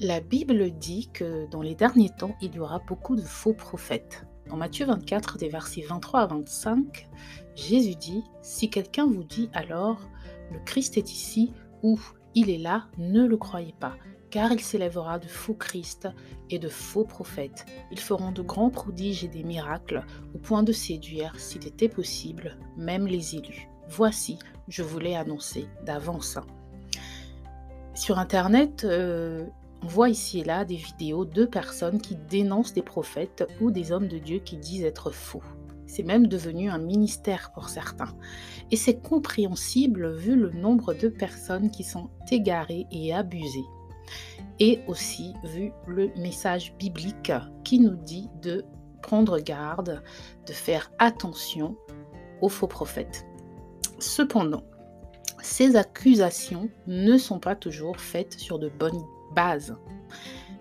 La Bible dit que dans les derniers temps, il y aura beaucoup de faux prophètes. Dans Matthieu 24, des versets 23 à 25, Jésus dit, Si quelqu'un vous dit alors, le Christ est ici ou il est là, ne le croyez pas, car il s'élèvera de faux Christ et de faux prophètes. Ils feront de grands prodiges et des miracles, au point de séduire, s'il était possible, même les élus. Voici, je vous l'ai annoncé d'avance. Sur Internet, euh, on voit ici et là des vidéos de personnes qui dénoncent des prophètes ou des hommes de Dieu qui disent être faux. C'est même devenu un ministère pour certains. Et c'est compréhensible vu le nombre de personnes qui sont égarées et abusées. Et aussi vu le message biblique qui nous dit de prendre garde, de faire attention aux faux prophètes. Cependant, ces accusations ne sont pas toujours faites sur de bonnes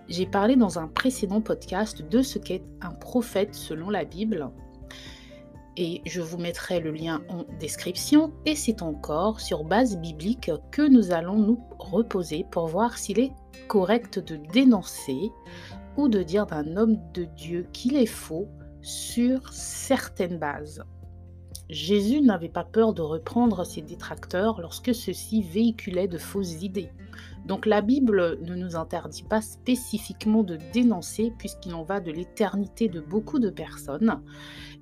J'ai parlé dans un précédent podcast de ce qu'est un prophète selon la Bible. Et je vous mettrai le lien en description. Et c'est encore sur base biblique que nous allons nous reposer pour voir s'il est correct de dénoncer ou de dire d'un homme de Dieu qu'il est faux sur certaines bases. Jésus n'avait pas peur de reprendre ses détracteurs lorsque ceux-ci véhiculaient de fausses idées. Donc la Bible ne nous interdit pas spécifiquement de dénoncer puisqu'il en va de l'éternité de beaucoup de personnes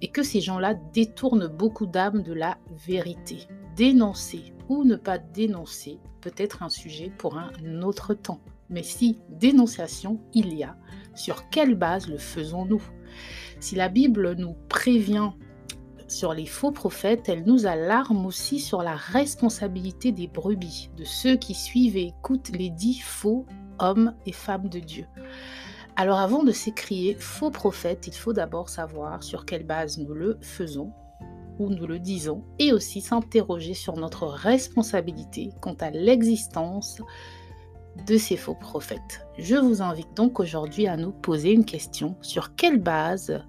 et que ces gens-là détournent beaucoup d'âmes de la vérité. Dénoncer ou ne pas dénoncer peut être un sujet pour un autre temps. Mais si dénonciation il y a, sur quelle base le faisons-nous? Si la Bible nous prévient sur les faux prophètes, elle nous alarme aussi sur la responsabilité des brebis, de ceux qui suivent et écoutent les dix faux hommes et femmes de Dieu. Alors avant de s'écrier faux prophète, il faut d'abord savoir sur quelle base nous le faisons ou nous le disons, et aussi s'interroger sur notre responsabilité quant à l'existence de ces faux prophètes. Je vous invite donc aujourd'hui à nous poser une question sur quelle base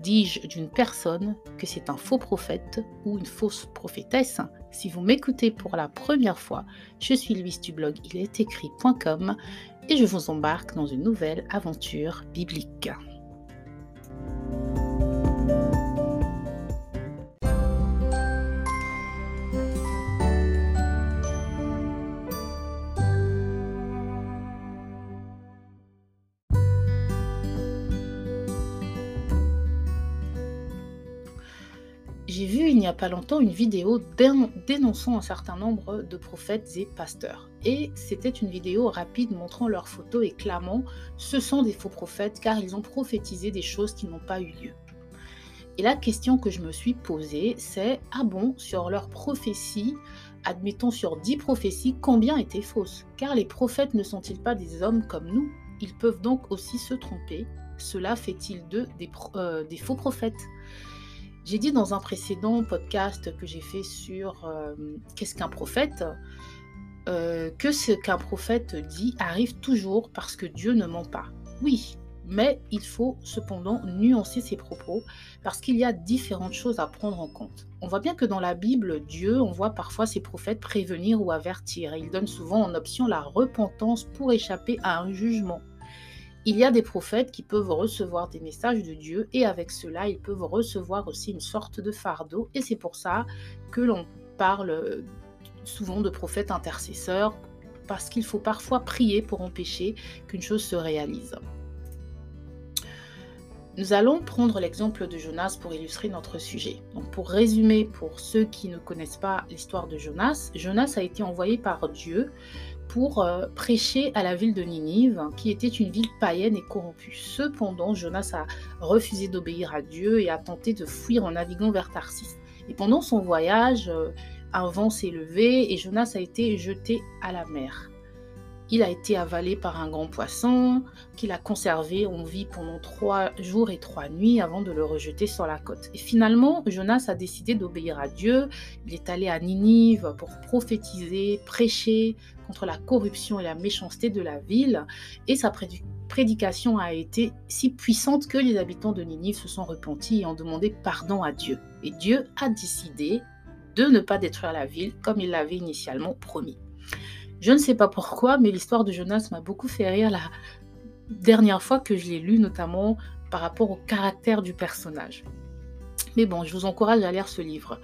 Dis-je d'une personne que c'est un faux prophète ou une fausse prophétesse Si vous m'écoutez pour la première fois, je suis Louise du blog il est écrit.com et je vous embarque dans une nouvelle aventure biblique. J'ai vu il n'y a pas longtemps une vidéo dénonçant un certain nombre de prophètes et pasteurs. Et c'était une vidéo rapide montrant leurs photos et clamant ce sont des faux prophètes car ils ont prophétisé des choses qui n'ont pas eu lieu. Et la question que je me suis posée, c'est ah bon, sur leurs prophéties, admettons sur dix prophéties, combien étaient fausses? Car les prophètes ne sont-ils pas des hommes comme nous? Ils peuvent donc aussi se tromper. Cela fait-il d'eux des, euh, des faux prophètes? J'ai dit dans un précédent podcast que j'ai fait sur euh, qu'est-ce qu'un prophète, euh, que ce qu'un prophète dit arrive toujours parce que Dieu ne ment pas. Oui, mais il faut cependant nuancer ses propos parce qu'il y a différentes choses à prendre en compte. On voit bien que dans la Bible, Dieu on voit parfois ses prophètes prévenir ou avertir et il donne souvent en option la repentance pour échapper à un jugement. Il y a des prophètes qui peuvent recevoir des messages de Dieu et avec cela, ils peuvent recevoir aussi une sorte de fardeau. Et c'est pour ça que l'on parle souvent de prophètes intercesseurs, parce qu'il faut parfois prier pour empêcher qu'une chose se réalise. Nous allons prendre l'exemple de Jonas pour illustrer notre sujet. Pour résumer, pour ceux qui ne connaissent pas l'histoire de Jonas, Jonas a été envoyé par Dieu pour euh, prêcher à la ville de Ninive, qui était une ville païenne et corrompue. Cependant, Jonas a refusé d'obéir à Dieu et a tenté de fuir en naviguant vers Tarsis. Et pendant son voyage, euh, un vent s'est levé et Jonas a été jeté à la mer. Il a été avalé par un grand poisson qu'il a conservé en vie pendant trois jours et trois nuits avant de le rejeter sur la côte. Et finalement, Jonas a décidé d'obéir à Dieu. Il est allé à Ninive pour prophétiser, prêcher contre la corruption et la méchanceté de la ville. Et sa prédication a été si puissante que les habitants de Ninive se sont repentis et ont demandé pardon à Dieu. Et Dieu a décidé de ne pas détruire la ville comme il l'avait initialement promis. Je ne sais pas pourquoi, mais l'histoire de Jonas m'a beaucoup fait rire la dernière fois que je l'ai lu, notamment par rapport au caractère du personnage. Mais bon, je vous encourage à lire ce livre.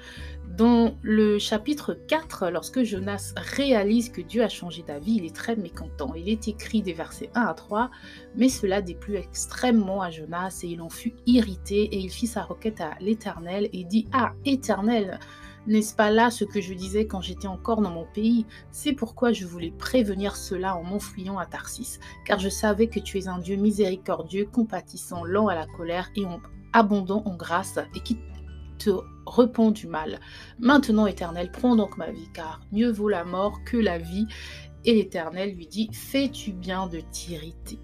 Dans le chapitre 4, lorsque Jonas réalise que Dieu a changé d'avis, il est très mécontent. Il est écrit des versets 1 à 3, mais cela déplut extrêmement à Jonas et il en fut irrité et il fit sa requête à l'Éternel et dit Ah, Éternel, n'est-ce pas là ce que je disais quand j'étais encore dans mon pays? C'est pourquoi je voulais prévenir cela en m'enfuyant à Tarsis, car je savais que tu es un Dieu miséricordieux, compatissant, lent à la colère et abondant en grâce, et qui te repens du mal. Maintenant, Éternel, prends donc ma vie, car mieux vaut la mort que la vie. Et l'Éternel lui dit, fais-tu bien de t'irriter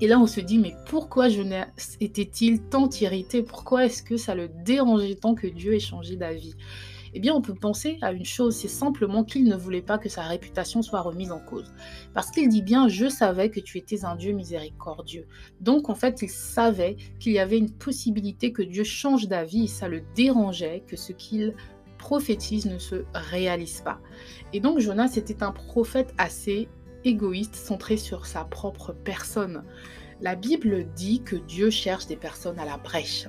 et là, on se dit, mais pourquoi Jonas était-il tant irrité? Pourquoi est-ce que ça le dérangeait tant que Dieu ait changé d'avis? Eh bien, on peut penser à une chose, c'est simplement qu'il ne voulait pas que sa réputation soit remise en cause. Parce qu'il dit bien, je savais que tu étais un Dieu miséricordieux. Donc, en fait, il savait qu'il y avait une possibilité que Dieu change d'avis et ça le dérangeait que ce qu'il prophétise ne se réalise pas. Et donc, Jonas était un prophète assez égoïste, centré sur sa propre personne. La Bible dit que Dieu cherche des personnes à la brèche.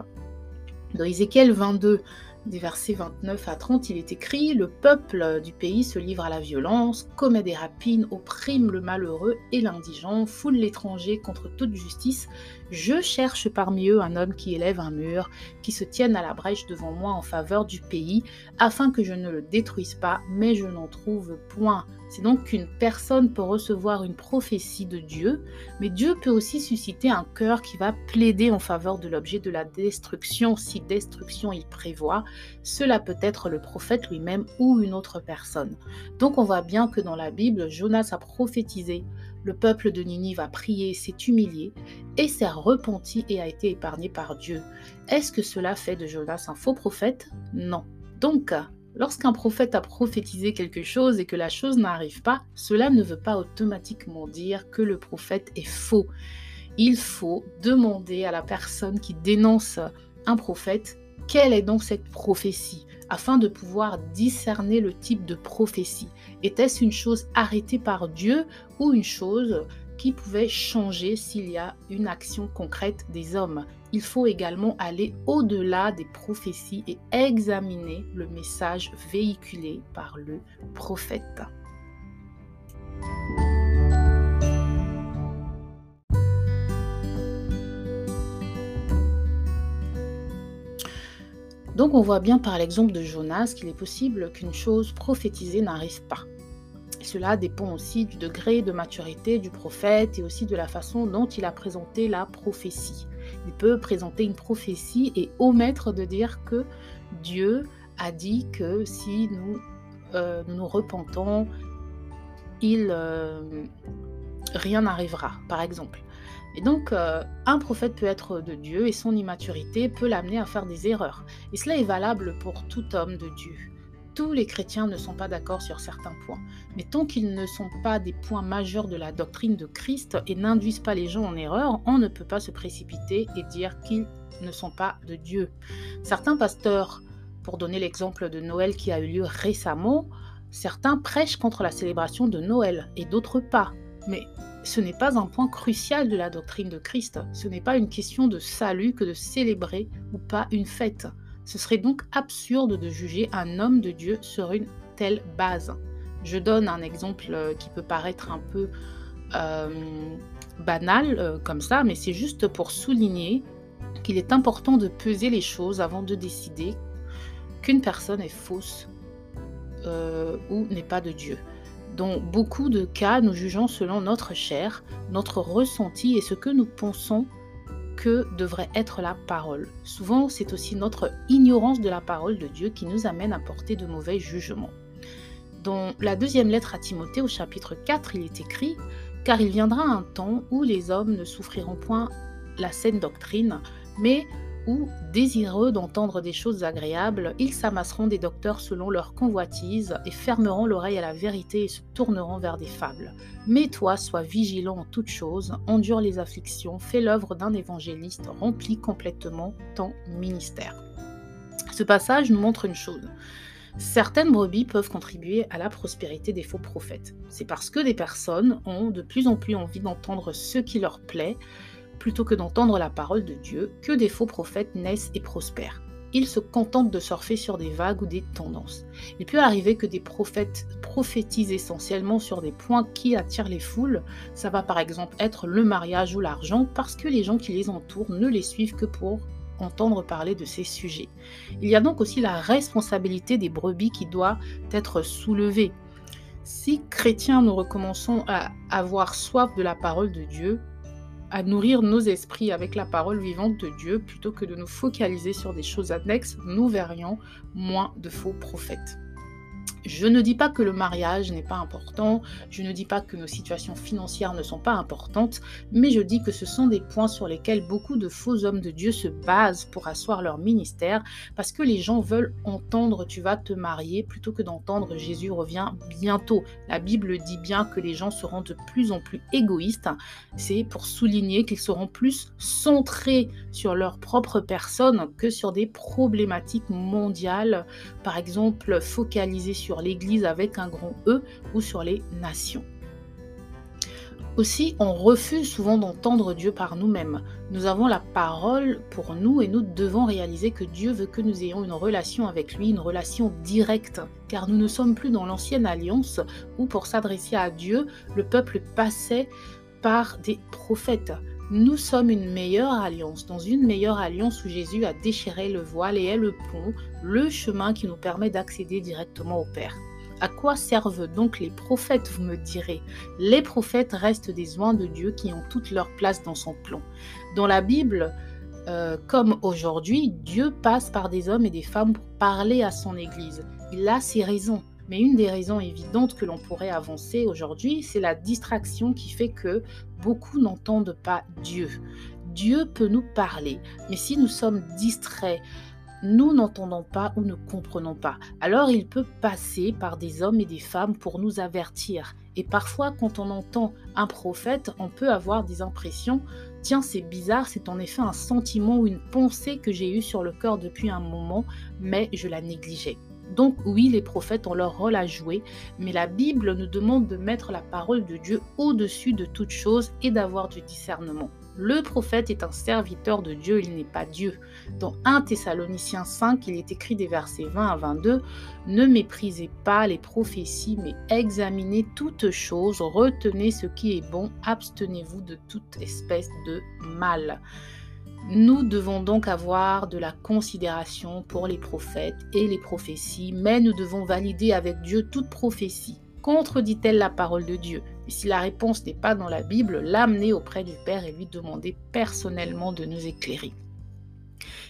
Dans Ézéchiel 22, des versets 29 à 30, il est écrit Le peuple du pays se livre à la violence, commet des rapines, opprime le malheureux et l'indigent, foule l'étranger contre toute justice. Je cherche parmi eux un homme qui élève un mur, qui se tienne à la brèche devant moi en faveur du pays, afin que je ne le détruise pas, mais je n'en trouve point. C'est donc qu'une personne peut recevoir une prophétie de Dieu, mais Dieu peut aussi susciter un cœur qui va plaider en faveur de l'objet de la destruction, si destruction il prévoit. Cela peut être le prophète lui-même ou une autre personne. Donc on voit bien que dans la Bible, Jonas a prophétisé. Le peuple de Ninive a prié, s'est humilié et s'est repenti et a été épargné par Dieu. Est-ce que cela fait de Jonas un faux prophète? Non. Donc, Lorsqu'un prophète a prophétisé quelque chose et que la chose n'arrive pas, cela ne veut pas automatiquement dire que le prophète est faux. Il faut demander à la personne qui dénonce un prophète quelle est donc cette prophétie afin de pouvoir discerner le type de prophétie. Était-ce une chose arrêtée par Dieu ou une chose qui pouvait changer s'il y a une action concrète des hommes? Il faut également aller au-delà des prophéties et examiner le message véhiculé par le prophète. Donc on voit bien par l'exemple de Jonas qu'il est possible qu'une chose prophétisée n'arrive pas. cela dépend aussi du degré de maturité du prophète et aussi de la façon dont il a présenté la prophétie. Il peut présenter une prophétie et omettre de dire que Dieu a dit que si nous euh, nous repentons, il, euh, rien n'arrivera, par exemple. Et donc, euh, un prophète peut être de Dieu et son immaturité peut l'amener à faire des erreurs. Et cela est valable pour tout homme de Dieu tous les chrétiens ne sont pas d'accord sur certains points. Mais tant qu'ils ne sont pas des points majeurs de la doctrine de Christ et n'induisent pas les gens en erreur, on ne peut pas se précipiter et dire qu'ils ne sont pas de Dieu. Certains pasteurs, pour donner l'exemple de Noël qui a eu lieu récemment, certains prêchent contre la célébration de Noël et d'autres pas. Mais ce n'est pas un point crucial de la doctrine de Christ. Ce n'est pas une question de salut que de célébrer ou pas une fête. Ce serait donc absurde de juger un homme de Dieu sur une telle base. Je donne un exemple euh, qui peut paraître un peu euh, banal euh, comme ça, mais c'est juste pour souligner qu'il est important de peser les choses avant de décider qu'une personne est fausse ou n'est pas de Dieu. Dans beaucoup de cas, nous jugeons selon notre chair, notre ressenti et ce que nous pensons que devrait être la parole. Souvent, c'est aussi notre ignorance de la parole de Dieu qui nous amène à porter de mauvais jugements. Dans la deuxième lettre à Timothée au chapitre 4, il est écrit Car il viendra un temps où les hommes ne souffriront point la saine doctrine, mais où, désireux d'entendre des choses agréables, ils s'amasseront des docteurs selon leur convoitise et fermeront l'oreille à la vérité et se tourneront vers des fables. Mais toi, sois vigilant en toutes choses, endure les afflictions, fais l'œuvre d'un évangéliste, remplis complètement ton ministère. Ce passage nous montre une chose, Certaines brebis peuvent contribuer à la prospérité des faux prophètes. C'est parce que des personnes ont de plus en plus envie d'entendre ce qui leur plaît plutôt que d'entendre la parole de Dieu que des faux prophètes naissent et prospèrent ils se contentent de surfer sur des vagues ou des tendances. Il peut arriver que des prophètes prophétisent essentiellement sur des points qui attirent les foules. Ça va par exemple être le mariage ou l'argent parce que les gens qui les entourent ne les suivent que pour entendre parler de ces sujets. Il y a donc aussi la responsabilité des brebis qui doit être soulevée. Si chrétiens nous recommençons à avoir soif de la parole de Dieu, à nourrir nos esprits avec la parole vivante de Dieu plutôt que de nous focaliser sur des choses annexes, nous verrions moins de faux prophètes. Je ne dis pas que le mariage n'est pas important, je ne dis pas que nos situations financières ne sont pas importantes, mais je dis que ce sont des points sur lesquels beaucoup de faux hommes de Dieu se basent pour asseoir leur ministère, parce que les gens veulent entendre tu vas te marier plutôt que d'entendre Jésus revient bientôt. La Bible dit bien que les gens seront de plus en plus égoïstes, c'est pour souligner qu'ils seront plus centrés sur leur propre personne que sur des problématiques mondiales, par exemple focalisés sur l'Église avec un grand E ou sur les nations. Aussi, on refuse souvent d'entendre Dieu par nous-mêmes. Nous avons la parole pour nous et nous devons réaliser que Dieu veut que nous ayons une relation avec lui, une relation directe, car nous ne sommes plus dans l'ancienne alliance où pour s'adresser à Dieu, le peuple passait par des prophètes. Nous sommes une meilleure alliance, dans une meilleure alliance où Jésus a déchiré le voile et est le pont, le chemin qui nous permet d'accéder directement au Père. À quoi servent donc les prophètes, vous me direz? Les prophètes restent des oins de Dieu qui ont toute leur place dans son plan. Dans la Bible, euh, comme aujourd'hui, Dieu passe par des hommes et des femmes pour parler à son Église. Il a ses raisons. Mais une des raisons évidentes que l'on pourrait avancer aujourd'hui, c'est la distraction qui fait que beaucoup n'entendent pas Dieu. Dieu peut nous parler, mais si nous sommes distraits, nous n'entendons pas ou ne comprenons pas. Alors il peut passer par des hommes et des femmes pour nous avertir. Et parfois, quand on entend un prophète, on peut avoir des impressions, tiens, c'est bizarre, c'est en effet un sentiment ou une pensée que j'ai eue sur le cœur depuis un moment, mais je la négligeais. Donc oui, les prophètes ont leur rôle à jouer, mais la Bible nous demande de mettre la parole de Dieu au-dessus de toute chose et d'avoir du discernement. Le prophète est un serviteur de Dieu, il n'est pas Dieu. Dans 1 Thessaloniciens 5, il est écrit des versets 20 à 22, Ne méprisez pas les prophéties, mais examinez toutes choses, retenez ce qui est bon, abstenez-vous de toute espèce de mal. Nous devons donc avoir de la considération pour les prophètes et les prophéties, mais nous devons valider avec Dieu toute prophétie. Contredit-elle la parole de Dieu? Et si la réponse n'est pas dans la Bible, l'amener auprès du Père et lui demander personnellement de nous éclairer.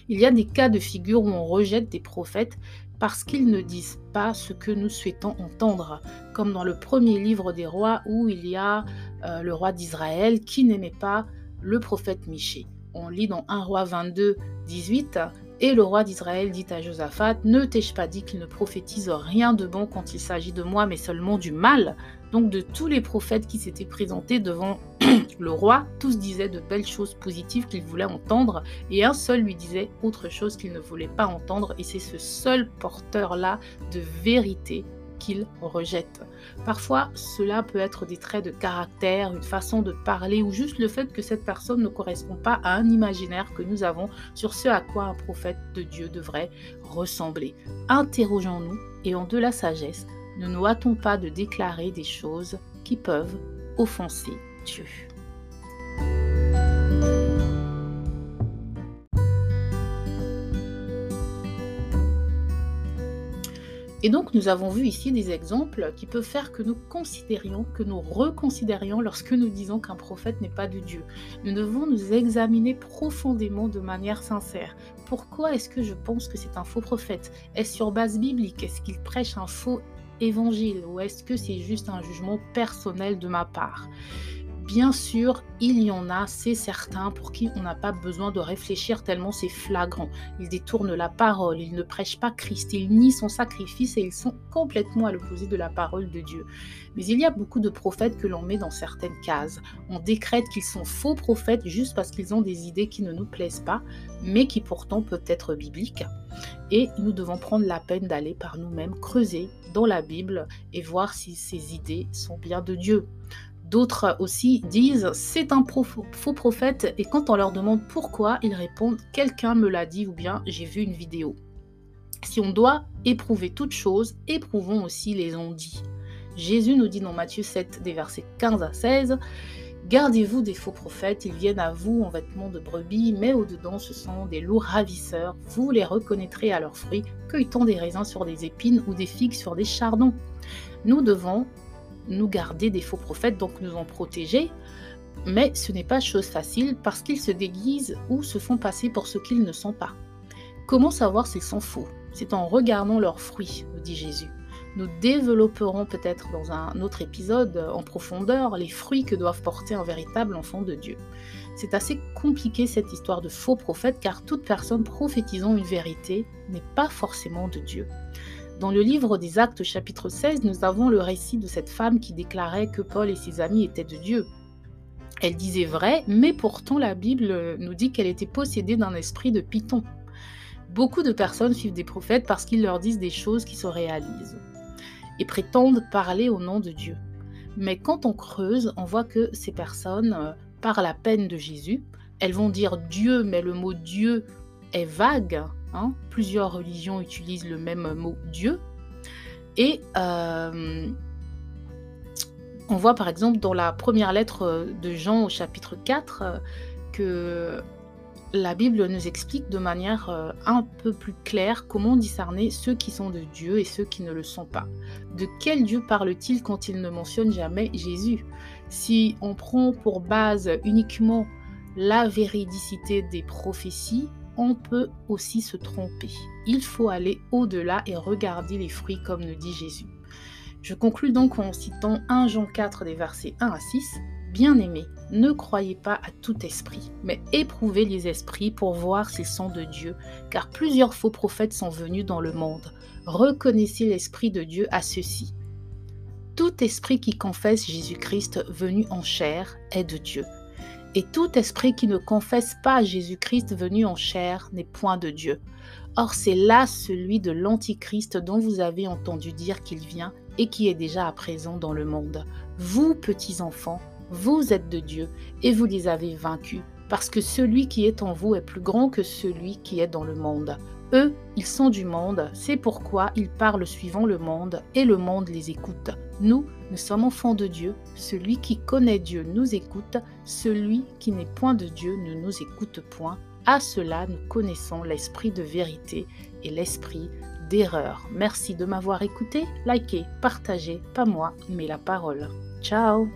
Il y a des cas de figure où on rejette des prophètes parce qu'ils ne disent pas ce que nous souhaitons entendre, comme dans le premier livre des rois où il y a euh, le roi d'Israël qui n'aimait pas le prophète Michée on lit dans 1 roi 22, 18, et le roi d'Israël dit à Josaphat, ne t'ai-je pas dit qu'il ne prophétise rien de bon quand il s'agit de moi, mais seulement du mal? Donc de tous les prophètes qui s'étaient présentés devant le roi, tous disaient de belles choses positives qu'il voulait entendre, et un seul lui disait autre chose qu'il ne voulait pas entendre, et c'est ce seul porteur-là de vérité qu'il rejette. Parfois, cela peut être des traits de caractère, une façon de parler ou juste le fait que cette personne ne correspond pas à un imaginaire que nous avons sur ce à quoi un prophète de Dieu devrait ressembler. Interrogeons-nous et en de la sagesse, ne nous hâtons pas de déclarer des choses qui peuvent offenser Dieu. Et donc nous avons vu ici des exemples qui peuvent faire que nous considérions, que nous reconsidérions lorsque nous disons qu'un prophète n'est pas de Dieu. Nous devons nous examiner profondément de manière sincère. Pourquoi est-ce que je pense que c'est un faux prophète? Est-ce sur base biblique? Est-ce qu'il prêche un faux évangile? Ou est-ce que c'est juste un jugement personnel de ma part? Bien sûr, il y en a, c'est certain, pour qui on n'a pas besoin de réfléchir tellement c'est flagrant. Ils détournent la parole, ils ne prêchent pas Christ, ils nient son sacrifice et ils sont complètement à l'opposé de la parole de Dieu. Mais il y a beaucoup de prophètes que l'on met dans certaines cases. On décrète qu'ils sont faux prophètes juste parce qu'ils ont des idées qui ne nous plaisent pas, mais qui pourtant peuvent être bibliques. Et nous devons prendre la peine d'aller par nous-mêmes creuser dans la Bible et voir si ces idées sont bien de Dieu. D'autres aussi disent c'est un faux prophète et quand on leur demande pourquoi, ils répondent quelqu'un me l'a dit ou bien j'ai vu une vidéo. Si on doit éprouver toute chose, éprouvons aussi les on dit. Jésus nous dit dans Matthieu 7 des versets 15 à 16 Gardez-vous des faux prophètes, ils viennent à vous en vêtements de brebis, mais au-dedans ce sont des loups ravisseurs. Vous les reconnaîtrez à leurs fruits, cueillant des raisins sur des épines ou des figues sur des chardons. Nous devons nous garder des faux prophètes, donc nous en protéger. Mais ce n'est pas chose facile parce qu'ils se déguisent ou se font passer pour ce qu'ils ne sont pas. Comment savoir s'ils sont faux? C'est en regardant leurs fruits, nous dit Jésus. Nous développerons peut-être dans un autre épisode en profondeur les fruits que doivent porter un véritable enfant de Dieu. C'est assez compliqué cette histoire de faux prophètes car toute personne prophétisant une vérité n'est pas forcément de Dieu. Dans le livre des Actes chapitre 16, nous avons le récit de cette femme qui déclarait que Paul et ses amis étaient de Dieu. Elle disait vrai, mais pourtant la Bible nous dit qu'elle était possédée d'un esprit de python. Beaucoup de personnes suivent des prophètes parce qu'ils leur disent des choses qui se réalisent et prétendent parler au nom de Dieu. Mais quand on creuse, on voit que ces personnes, euh, par la peine de Jésus, elles vont dire Dieu, mais le mot Dieu est vague, Hein. Plusieurs religions utilisent le même mot Dieu. Et euh, on voit par exemple dans la première lettre de Jean au chapitre 4 euh, que la Bible nous explique de manière euh, un peu plus claire comment discerner ceux qui sont de Dieu et ceux qui ne le sont pas. De quel Dieu parle-t-il quand il ne mentionne jamais Jésus? Si on prend pour base uniquement la véridicité des prophéties, on peut aussi se tromper. Il faut aller au-delà et regarder les fruits comme nous dit Jésus. Je conclus donc en citant 1 Jean 4 des versets 1 à 6. Bien-aimés, ne croyez pas à tout esprit, mais éprouvez les esprits pour voir s'ils sont de Dieu, car plusieurs faux prophètes sont venus dans le monde. Reconnaissez l'Esprit de Dieu à ceci. Tout esprit qui confesse Jésus-Christ venu en chair est de Dieu. Et tout esprit qui ne confesse pas Jésus-Christ venu en chair n'est point de Dieu. Or c'est là celui de l'Antichrist dont vous avez entendu dire qu'il vient et qui est déjà à présent dans le monde. Vous, petits enfants, vous êtes de Dieu et vous les avez vaincus, parce que celui qui est en vous est plus grand que celui qui est dans le monde. Eux, ils sont du monde, c'est pourquoi ils parlent suivant le monde, et le monde les écoute. Nous, nous sommes enfants de Dieu, celui qui connaît Dieu nous écoute, celui qui n'est point de Dieu ne nous écoute point. À cela, nous connaissons l'esprit de vérité et l'esprit d'erreur. Merci de m'avoir écouté, likez, partagez, pas moi, mais la parole. Ciao